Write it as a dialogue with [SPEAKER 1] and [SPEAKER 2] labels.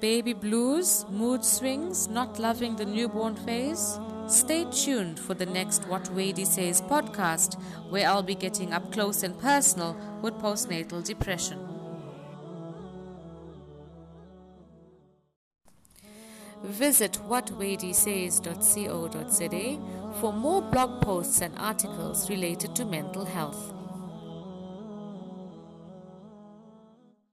[SPEAKER 1] baby blues, mood swings, not loving the newborn phase? Stay tuned for the next What Wady Says podcast, where I'll be getting up close and personal with postnatal depression. Visit whatwadysays.co.za for more blog posts and articles related to mental health.